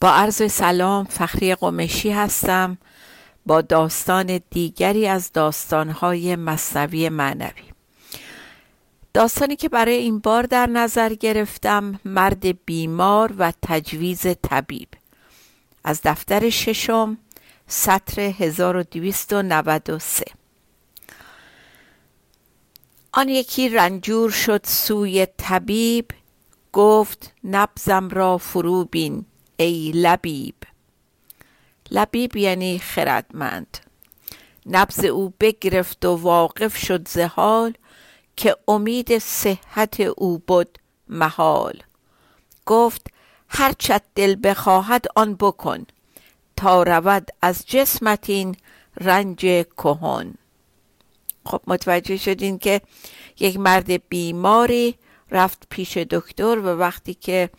با عرض سلام فخری قمشی هستم. با داستان دیگری از داستانهای مصنوی معنوی. داستانی که برای این بار در نظر گرفتم مرد بیمار و تجویز طبیب. از دفتر ششم سطر 1293 آن یکی رنجور شد سوی طبیب گفت نبزم را فرو بین. ای لبیب. لبیب یعنی خردمند. نبز او بگرفت و واقف شد زهال که امید صحت او بود محال. گفت هرچت دل بخواهد آن بکن تا رود از جسمت این رنج کهن. خب متوجه شدین که یک مرد بیماری رفت پیش دکتر و وقتی که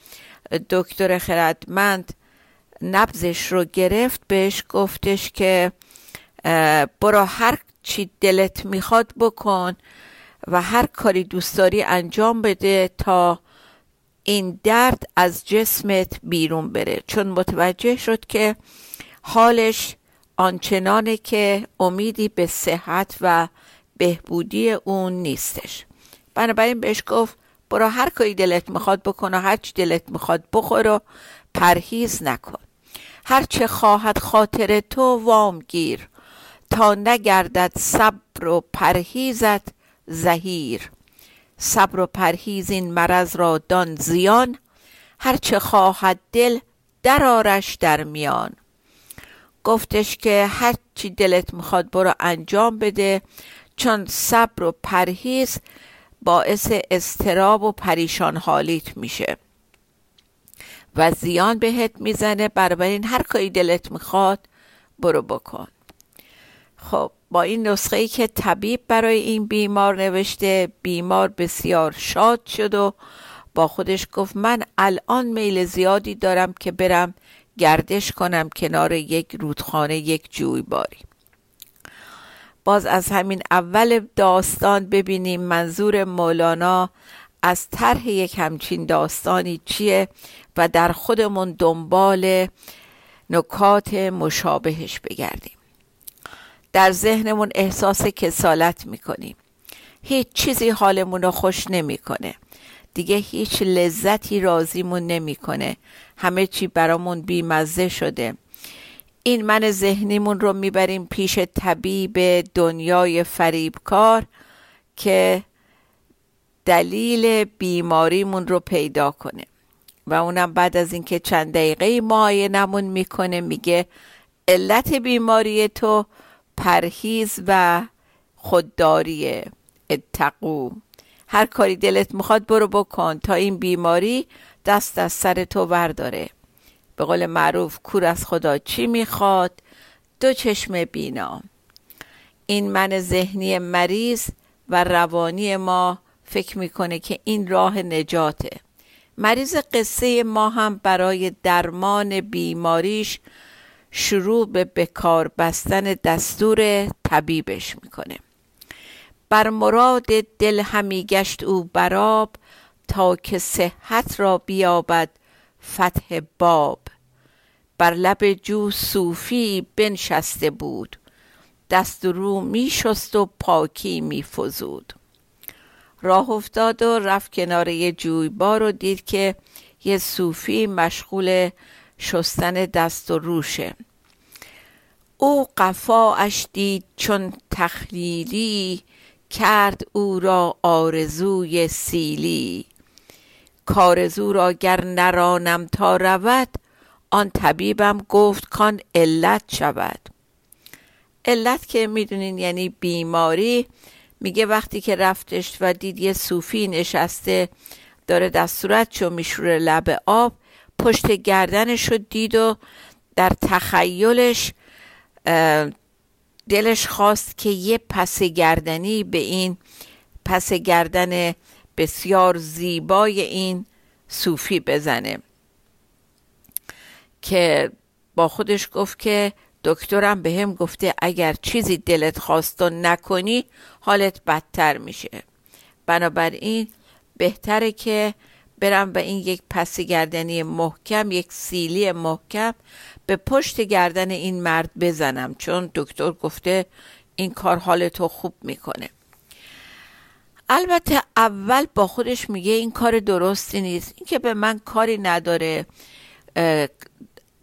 دکتر خردمند نبزش رو گرفت بهش گفتش که برو هر چی دلت می‌خواد بکن و هر کاری دوست داری انجام بده تا این درد از جسمت بیرون بره. چون متوجه شد که حالش آنچنانه که امیدی به صحت و بهبودی اون نیستش. بنابراین بهش گفت برو هر کاری دلت می‌خواد بکن و هر چی دلت می‌خواد بخور و پرهیز نکن. هر چه خواهد خاطر تو وام گیر. تا نگردد صبر و پرهیزت زهیر. صبر و پرهیز این مرض را دان زیان. هر چه خواهد دل درارش در میان. گفتش که هر چی دلت می‌خواد برو انجام بده. چون صبر و پرهیز باعث استراب و پریشان حالیت میشه. و زیان بهت می‌زنه این هر کاری دلت می‌خواد برو بکن. خب با این نسخه ای که طبیب برای این بیمار نوشته بیمار بسیار شاد شد و با خودش گفت من الان میل زیادی دارم که برم گردش کنم کنار یک رودخانه یک جویباری. باز از همین اول داستان ببینیم منظور مولانا از طرح یک همچین داستانی چیه و در خودمون دنبال نکات مشابهش بگردیم. در ذهنمون احساس کسالت می‌کنیم. هیچ چیزی حالمون رو خوش نمی‌کنه. دیگه هیچ لذتی رازیمون نمی‌کنه. همه چی برامون بیمزه شده. این من ذهنیمون رو می‌بریم پیش طبیب دنیای فریبکار که دلیل بیماریمون رو پیدا کنه. و اونم بعد از اینکه چند دقیقه معاینمون می‌کنه میگه علت بیماری تو پرهیز و خودداریه اتقو. هر کاری دلت می‌خواد برو بکن تا این بیماری دست از سر تو ورداره به قول معروف کور از خدا چی می‌خواد؟ دو چشم بینا. این من ذهنی مریض و روانی ما فکر می‌کنه که این راه نجاته. مریض قصه ما هم برای درمان بیماریش شروع به بکار بستن دستور طبیبش می‌کنه. بر مراد دل همی گشت او براب تا که صحت را بیابد فتح باب. بر لب جو صوفی بنشسته بود. دست رو می شست و پاکی می فزود. راه افتاد و رفت کنار یه جویبار و دید که یه صوفی مشغول شستن دست و روشه. او قفاش دید چون تخلیلی کرد او را آرزوی سیلی. کارزو را گر نرانم تا رود آن طبیبم گفت کان علت شود. علت که می‌دونین یعنی بیماری. میگه وقتی که رفتش و دید یه صوفی نشسته داره دستورت چو میشوره لب آب پشت گردنش رو دید و در تخیلش دلش خواست که یه پس گردنی به این پس گردن بسیار زیبای این صوفی بزنه. که با خودش گفت که دکترم به هم گفته اگر چیزی دلت خواست و نکنی حالت بدتر میشه. بنابراین بهتره که برم به این یک پس گردنی محکم یک سیلی محکم به پشت گردن این مرد بزنم چون دکتر گفته این کار حالتو خوب می‌کنه. البته اول با خودش میگه این کار درستی نیست این که به من کاری نداره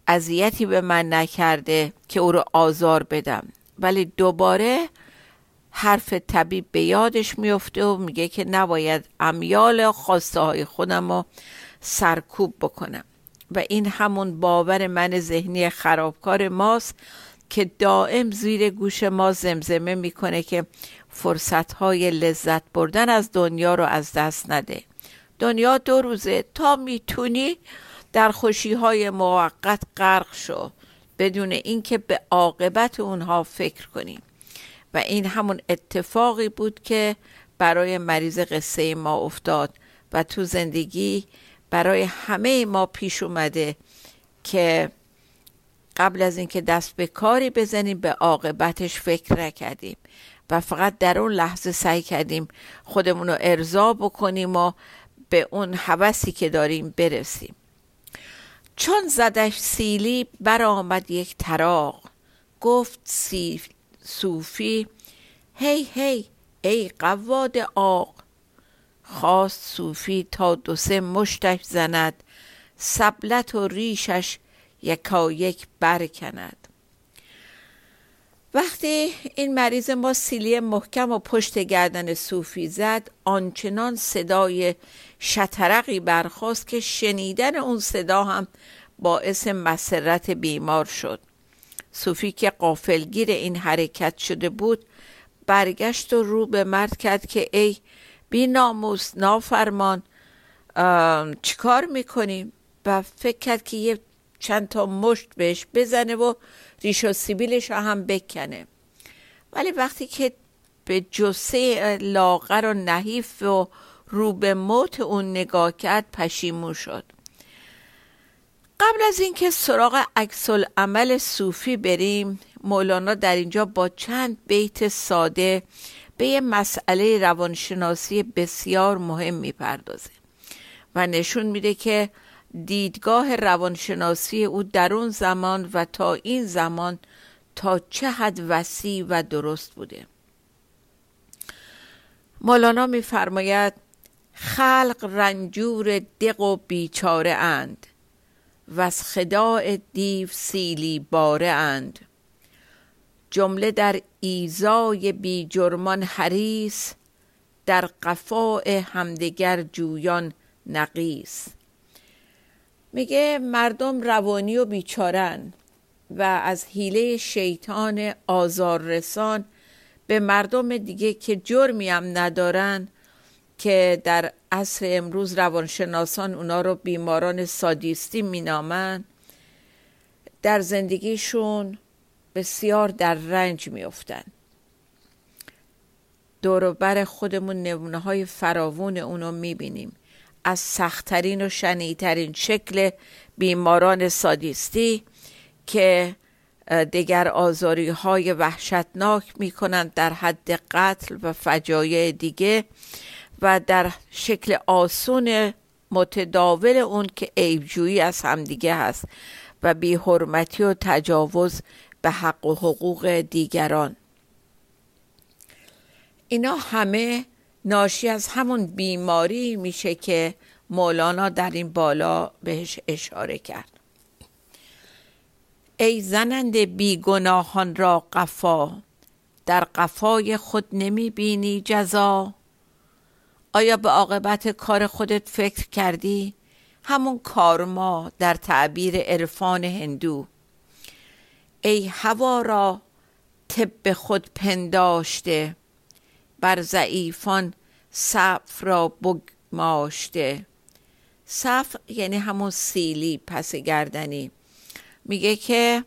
اذیتی به من نکرده که او رو آزار بدم. ولی دوباره حرف طبیب به یادش میفته و میگه که نباید امیال خواسته های خودم رو سرکوب بکنم. و این همون باور من ذهنی خرابکار ماست که دائم زیر گوش ما زمزمه می‌کنه که فرصت های لذت بردن از دنیا رو از دست نده. دنیا دو روزه تا می‌تونی در خوشی های موقت غرق شو بدون اینکه به عاقبت اونها فکر کنیم. و این همون اتفاقی بود که برای مریض قصه ما افتاد و تو زندگی برای همه ما پیش اومده که قبل از اینکه دست به کاری بزنیم به عاقبتش فکر نکردیم. و فقط در اون لحظه سعی کردیم خودمون رو ارضا بکنیم و به اون حوثی که داریم برسیم. چون زدش سیلی برآمد یک تراغ گفت سی صوفی هی هی ای قواد آق. خواست صوفی تا دو سه مشتش زند سبلت و ریشش یکا یک برکند. وقتی این مریض ما سیلی محکم و پشت گردن صوفی زد آنچنان صدای شطرقی برخواست که شنیدن اون صدا هم باعث مسرت بیمار شد. صوفی که قافلگیر این حرکت شده بود برگشت و رو به مرد کرد که ای بی ناموس نافرمان چیکار می‌کنیم و فکر کرد که یه چند تا مشت بهش بزنه و ریش و سیبیلش هم بکنه. ولی وقتی که به جسه لاغر و نحیف و رو به موت اون نگاه کرد پشیمون شد. قبل از اینکه سراغ عکس عمل صوفی بریم مولانا در اینجا با چند بیت ساده به یه مسئله روانشناسی بسیار مهم می‌پردازه و نشون میده که دیدگاه روانشناسی او در اون زمان و تا این زمان تا چه حد وسیع و درست بوده. مولانا میفرماید خلق رنجور دق و بیچاره اند از خداع دیو سیلی باره اند. جمله در ایزای بی جرمان حریس در قفاع همدگر جویان نقیس میگه مردم روانی و بیچارن و از حیله شیطان آزاررسان به مردم دیگه که جرمی هم ندارن که در عصر امروز روانشناسان اونا رو بیماران سادیستی مینامن در زندگیشون بسیار در رنج میافتن. دوروبر خودمون نمونه های فراوون اونو می‌بینیم. از سختترین و شنیترین شکل بیماران سادیستی که دیگر آزاری های وحشتناک می کنند در حد قتل و فجایع دیگه. و در شکل آسون متداول اون که عیبجویی از همدیگه هست و بی حرمتی و تجاوز به حق و حقوق دیگران. اینا همه ناشی از همون بیماری میشه که مولانا در این بالا بهش اشاره کرد. ای زنند بیگناهان را قفا در قفای خود نمی بینی جزا. آیا به عاقبت کار خودت فکر کردی؟ همون کارما در تعبیر عرفان هندو. ای هوا را طب خود پنداشته بر ضعیفان صف را بگماشته. صف یعنی همون سیلی پس گردنی. میگه که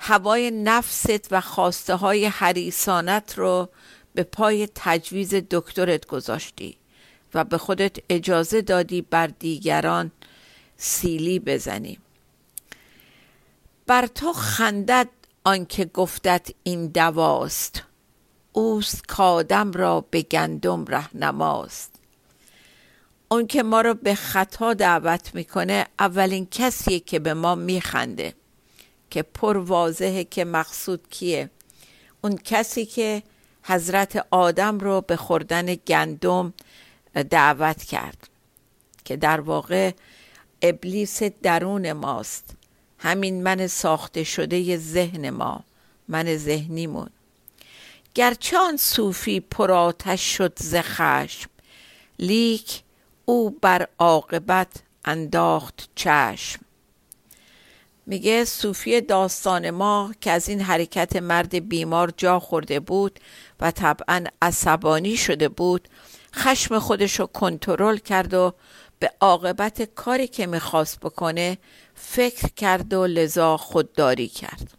هوای نفست و خواسته های حریسانت رو به پای تجویز دکترت گذاشتی. و به خودت اجازه دادی بر دیگران سیلی بزنی. بر تو خندد آنکه گفتت این دواست. اوست کادم را به گندم رهنماست. اون که ما رو به خطا دعوت می‌کنه اولین کسیه که به ما میخنده. که پر واضحه که مقصود کیه. اون کسی که حضرت آدم رو به خوردن گندم دعوت کرد که در واقع ابلیس درون ماست. همین من ساخته شده ذهن ما من ذهنیمون. گرچه آن صوفی پرآتش شد ز خشم لیک او بر عاقبت انداخت چشم. میگه صوفی داستان ما که از این حرکت مرد بیمار جا خورده بود و طبعا عصبانی شده بود خشم خودش رو کنترل کرد و به عاقبت کاری که می‌خواست بکنه فکر کرد و لذا خودداری کرد.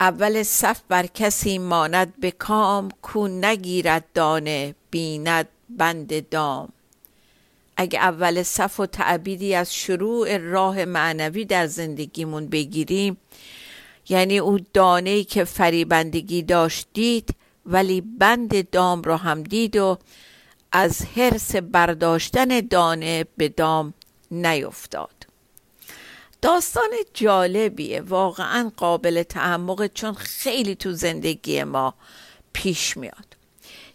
اول صف بر کسی ماند به کام کو نگیرد دانه بیند بند دام. اگه اول صف و تعبیدی از شروع راه معنوی در زندگیمون بگیریم یعنی او دانه که فریبندگی داشت دید ولی بند دام را هم دید و از حرس برداشتن دانه به دام نیفتاد. داستان جالبیه واقعا قابل تعمق چون خیلی تو زندگی ما پیش میاد.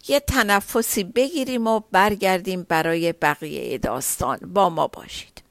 یه تنفسی بگیریم و برگردیم برای بقیه داستان. با ما باشید.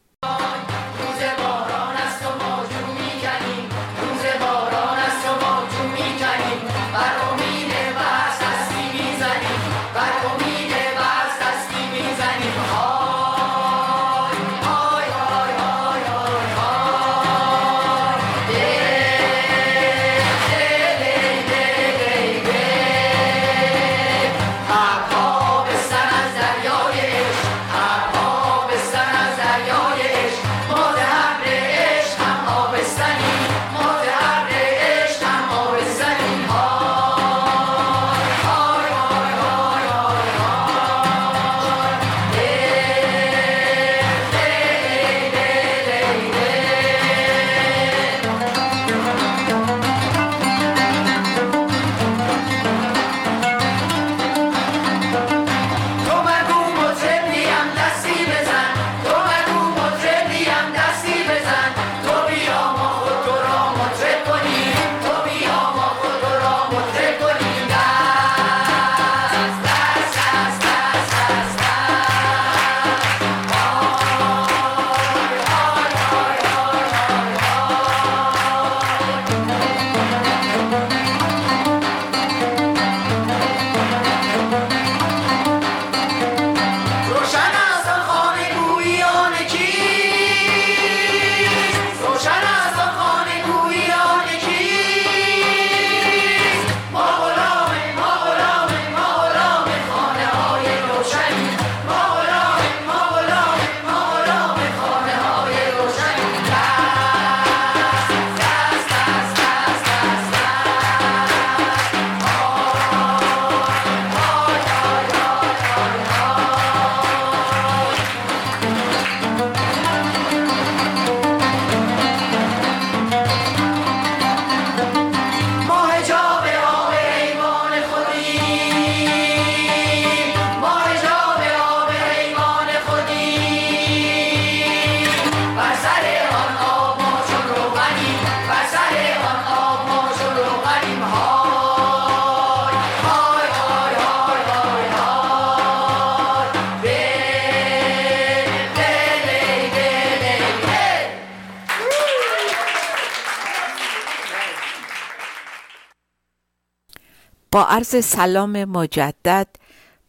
عرض سلام مجدد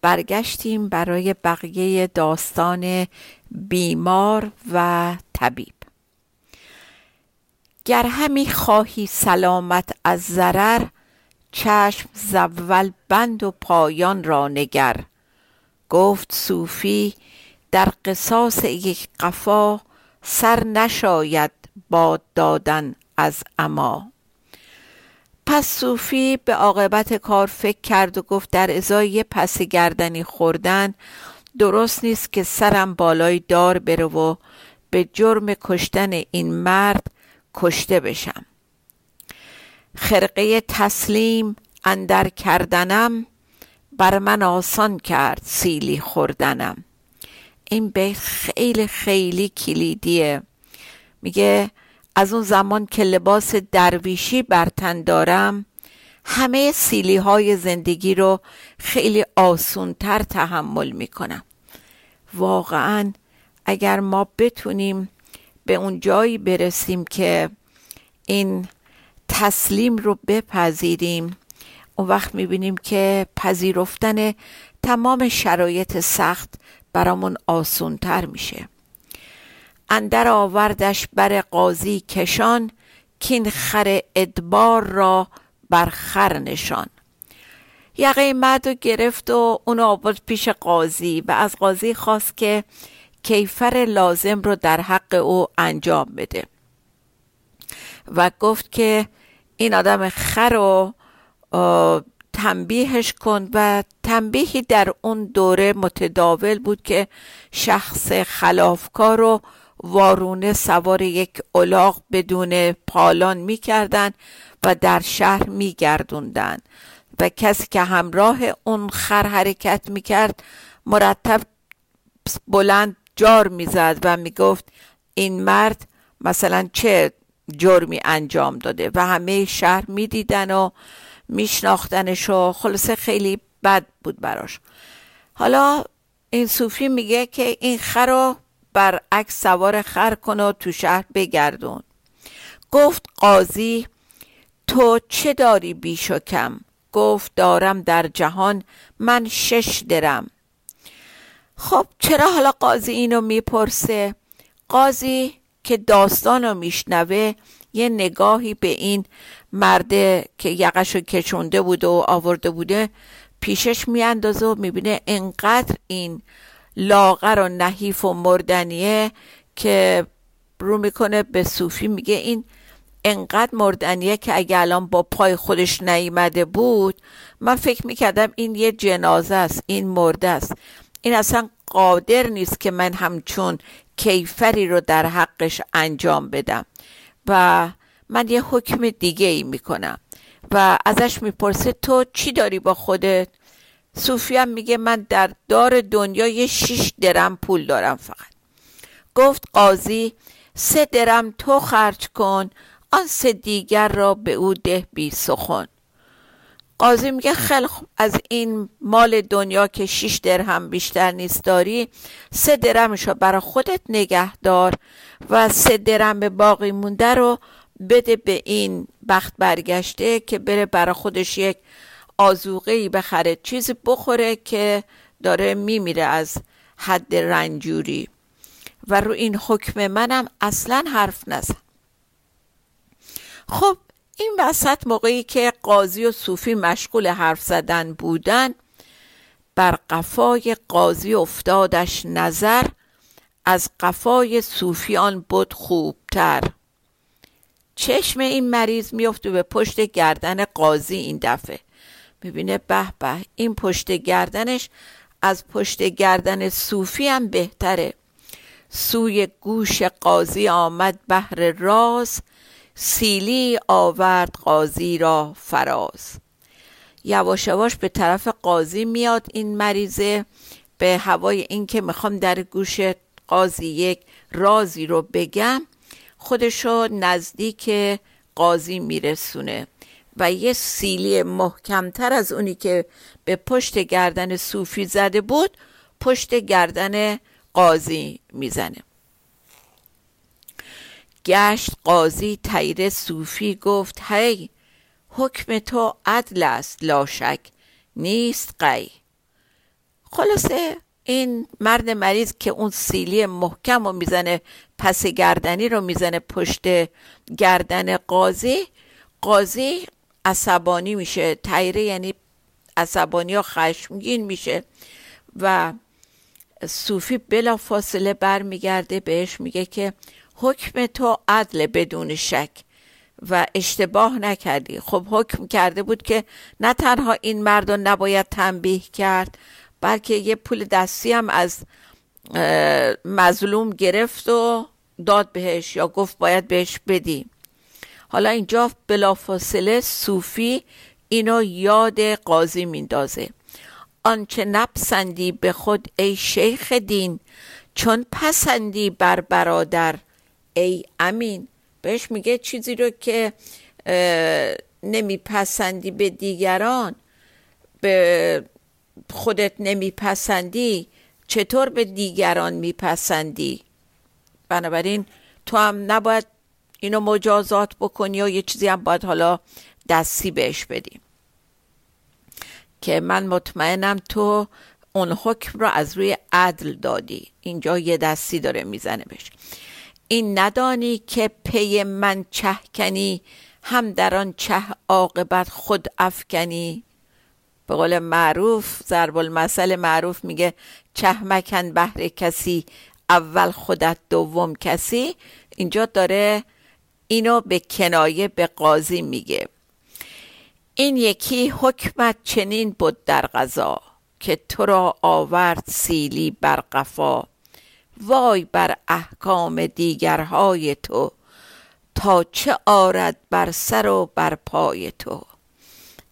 برگشتیم برای بقیه داستان بیمار و طبیب. گر همی خواهی سلامت از ضرر چشم زول بند و پایان را نگر. گفت صوفی در قصاص یک قفا سر نشاید باد دادن از اما پس صوفی به عاقبت کار فکر کرد و گفت در ازای پس گردنی خوردن درست نیست که سرم بالای دار بره و به جرم کشتن این مرد کشته بشم. خرقه تسلیم اندر کردنم بر من آسان کرد سیلی خوردنم. این بیت خیلی خیلی کلیدیه. میگه از اون زمان که لباس درویشی بر تن دارم همه سیلی های زندگی رو خیلی آسونتر تحمل می‌کنم. واقعا اگر ما بتونیم به اون جایی برسیم که این تسلیم رو بپذیریم اون وقت می‌بینیم که پذیرفتن تمام شرایط سخت برامون آسونتر میشه. اندر آوردش بر قاضی کشان کین خر ادبار را بر خر نشان. یقه مرد رو گرفت و اون آورد پیش قاضی و از قاضی خواست که کیفر لازم رو در حق او انجام بده. و گفت که این آدم خر رو تنبیهش کن و تنبیهی در اون دوره متداول بود که شخص خلافکار رو وارونه سوار یک الاغ بدون پالان می‌کردن و در شهر میگردوندن و کسی که همراه اون خر حرکت می‌کرد مرتب بلند جار می‌زد و می‌گفت این مرد مثلا چه جرمی انجام داده و همه شهر می‌دیدن و میشناختنش و خلاصه خیلی بد بود براش. حالا این صوفی میگه که این خر رو برعکس سوار خر کن و تو شهر بگردون. گفت قاضی تو چه داری بیش و کم؟ گفت دارم در جهان من شش درم. خب چرا حالا قاضی اینو می‌پرسه؟ قاضی که داستان رو میشنوه یه نگاهی به این مرده که یقش کشونده بوده و آورده بوده پیشش میاندازه و می‌بینه انقدر این لاغر و نحیف و مردنیه که رو می‌کنه به صوفی میگه این انقدر مردنیه که اگه الان با پای خودش نیامده بود من فکر می‌کردم این یه جنازه است این مرده است. این اصلا قادر نیست که من همچون کیفری رو در حقش انجام بدم و من یه حکم دیگه ای می‌کنم و ازش می‌پرسه تو چی داری با خودت؟ صوفی هم میگه من در دار دنیا یه شیش درم پول دارم فقط. گفت قاضی سه درم تو خرج کن آن سه دیگر را به او ده بی سخن. قاضی میگه خیلی از این مال دنیا که شیش درهم بیشتر نیست داری سه درمش رو برای خودت نگه دار و سه درم به باقی مونده رو بده به این بخت برگشته که بره برای خودش یک آزوغه بخره چیزی بخوره که داره میمیره از حد رنجوری. و رو این حکم منم اصلا حرف نزن. خب این وسط موقعی که قاضی و صوفی مشغول حرف زدن بودن بر قفای قاضی افتادش نظر از قفای صوفیان بود خوبتر. چشم این مریض میفته به پشت گردن قاضی این دفعه. می‌بینه به به این پشت گردنش از پشت گردن صوفی هم بهتره. سوی گوش قاضی آمد بهر راز سیلی آورد قاضی را فراز. یواش یواش به طرف قاضی میاد این مریضه به هوای اینکه می‌خوام در گوش قاضی یک رازی رو بگم خودشو نزدیک قاضی میرسونه. و یه سیلی محکمتر از اونی که به پشت گردن صوفی زده بود پشت گردن قاضی می‌زنه. گشت قاضی تیر صوفی گفت هی حکم تو عدل است لاشک نیست قی خلاصه این مرد مریض که اون سیلی محکم رو می‌زنه پس گردنی رو می‌زنه پشت گردن قاضی قاضی عصبانی میشه. تیره یعنی عصبانی یا خشمگین میشه. و صوفی بلا فاصله برمیگرده بهش میگه که حکم تو عدل بدون شک و اشتباه نکردی. خب حکم کرده بود که نه تنها این مرد نباید تنبیه کرد بلکه یه پول دستی هم از مظلوم گرفت و داد بهش یا گفت باید بهش بدی. حالا اینجا بلافاصله صوفی اینو یاد قاضی میندازه. آنچه نپسندی به خود ای شیخ دین چون پسندی بر برادر ای امین. بهش میگه چیزی رو که نمیپسندی به دیگران به خودت نمیپسندی چطور به دیگران میپسندی؟ بنابراین تو هم نباید اینو مجازات بکنی یا یه چیزی هم باید حالا دستی بهش بدیم که من مطمئنم تو اون حکم رو از روی عدل دادی. اینجا یه دستی داره می‌زنه بهش. این ندانی که پی من چه کنی هم در آن چه عاقبت خود افکنی؟ به قول معروف ضرب المثل معروف میگه چه مکن بهر کسی اول خودت دوم کسی. اینجا داره اینو به کنایه به قاضی میگه. این یکی حکمت چنین بود در غذا که تو را آورد سیلی بر قفا. وای بر احکام دیگرهای تو تا چه آرد بر سر و بر پای تو.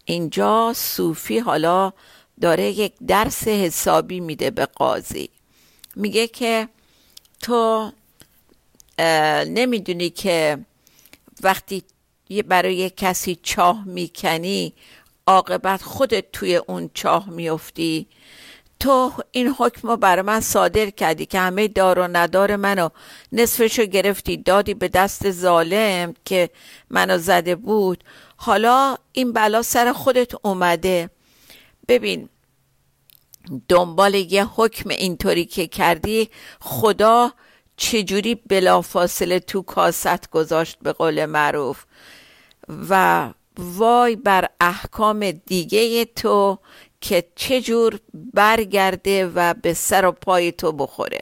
اینجا صوفی حالا داره یک درس حسابی میده به قاضی. میگه که تو نمی‌دونی که وقتی برای کسی چاه می‌کنی عاقبت خودت توی اون چاه میفتی. تو این حکم رو برای من صادر کردی که همه دار و ندار منو نصفشو گرفتی دادی به دست ظالم که منو زده بود. حالا این بلا سر خودت اومده. ببین دنبال یه حکم اینطوری که کردی خدا چجوری بلافاصله تو کاست گذاشت به قول معروف و وای بر احکام دیگه تو که چجور برگرده و به سر و پای تو بخوره.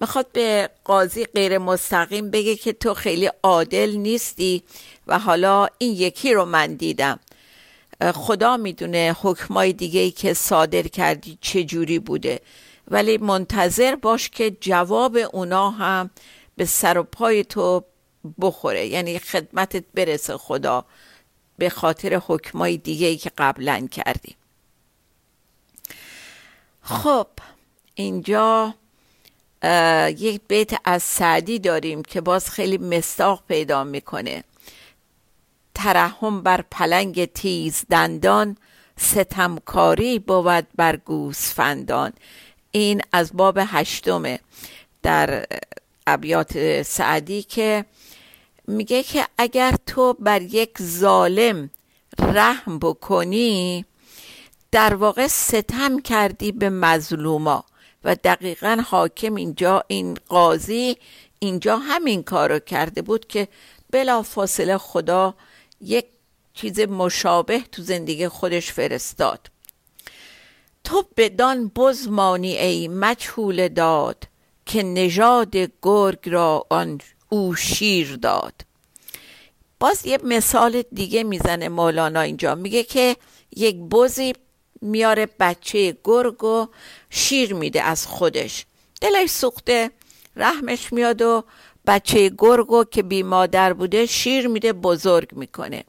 می‌خواد به قاضی غیر مستقیم بگه که تو خیلی عادل نیستی و حالا این یکی رو من دیدم. خدا می‌دونه حکمای دیگه ای که صادر کردی چه جوری بوده. ولی منتظر باش که جواب اونا هم به سر و پای تو بخوره. یعنی خدمتت برسه خدا به خاطر حکمای دیگه ای که قبلا کردی. خب اینجا یک بیت از سعدی داریم که باز خیلی مستاق پیدا می‌کنه. ترحم بر پلنگ تیز دندان ستمکاری بود بر گوسفندان. این از باب هشتمه در ابیات سعدی که میگه که اگر تو بر یک ظالم رحم بکنی در واقع ستم کردی به مظلوما و دقیقا حاکم اینجا این قاضی اینجا همین کارو کرده بود که بلا فاصله خدا یک چیز مشابه تو زندگی خودش فرستاد. تو بدان بزمانی ای مجهول داد که نژاد گرگ را آن او شیر داد. باز یه مثال دیگه می‌زنه مولانا اینجا. میگه که یک بزی میاره بچه گرگ و شیر میده از خودش. دلش سوخته رحمش میاد و بچه گرگو که بی مادر بوده شیر میده بزرگ می‌کنه.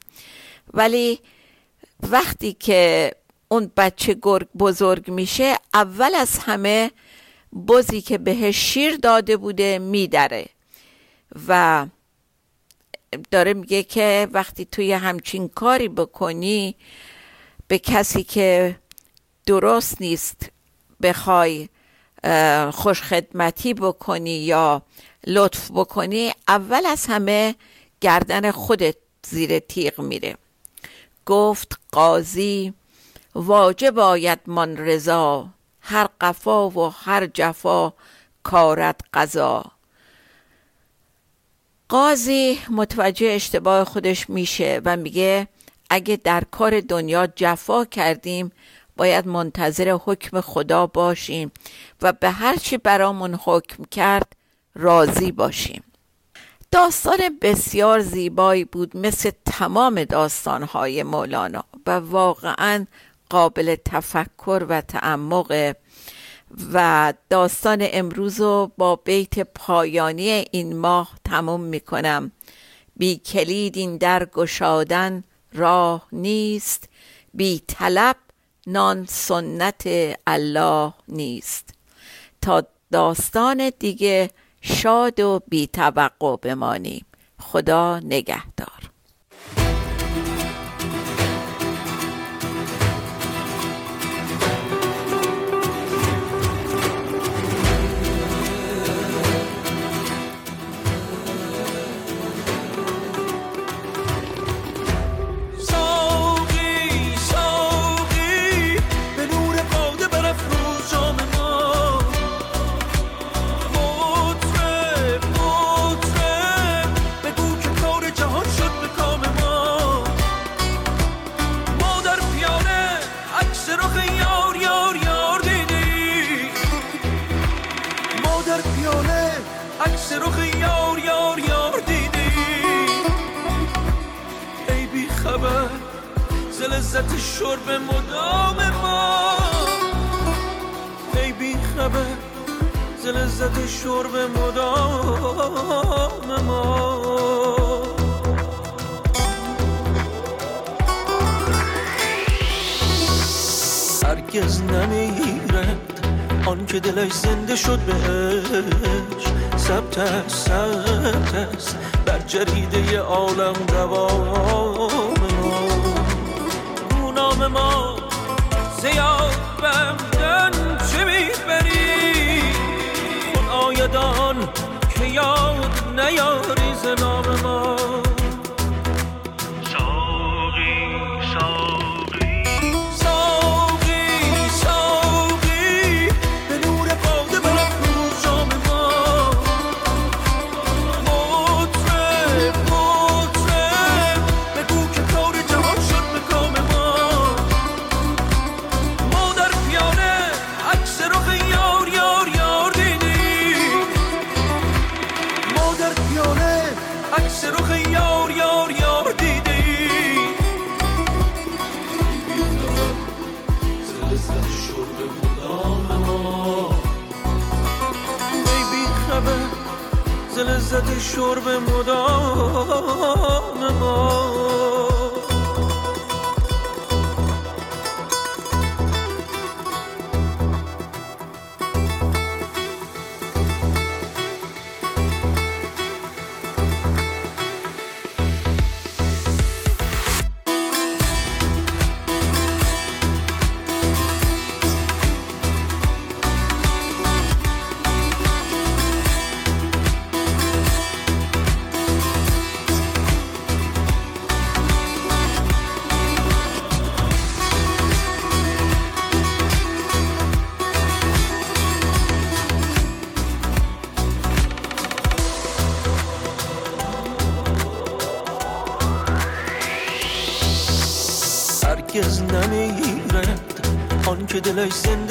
ولی وقتی که اون بچه گرگ بزرگ میشه اول از همه بزی که بهش شیر داده بوده میدره. و داره میگه که وقتی توی همچین کاری بکنی به کسی که درست نیست بخوای خوشخدمتی بکنی یا لطف بکنی اول از همه گردن خودت زیر تیغ میره. گفت قاضی واجب آید من رضا. هر قفا و هر جفا کارت قضا. قاضی متوجه اشتباه خودش میشه و میگه اگه در کار دنیا جفا کردیم باید منتظر حکم خدا باشیم و به هر چی برامون حکم کرد راضی باشیم. داستان بسیار زیبایی بود مثل تمام داستانهای مولانا و واقعا قابل تفکر و تعمق. و داستان امروز رو با بیت پایانی این ماه تموم می کنم بی کلید این در گشادن راه نیست بی طلب نان سنت الله نیست. تا داستان دیگه شاد و بی توقع بمانیم. خدا نگهدار. لذت شرب مدام ما. ای بی خبر ز لذت شرب مدام ما. هرگز نمیرد آن که دلش زنده شد بهش. ثبت است ثبت است بر جریده عالم دوام نام ما زیاد بمدن چه می‌بری؟ خون آیدان که یاد نیاری ز نام ما.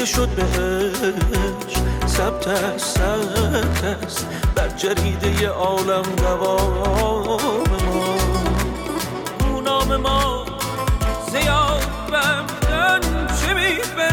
زنده شد بهش. ثبت است ثبت است. بر جریده عالم دوام ما. او نام ما زیاد بمدن چه می‌بری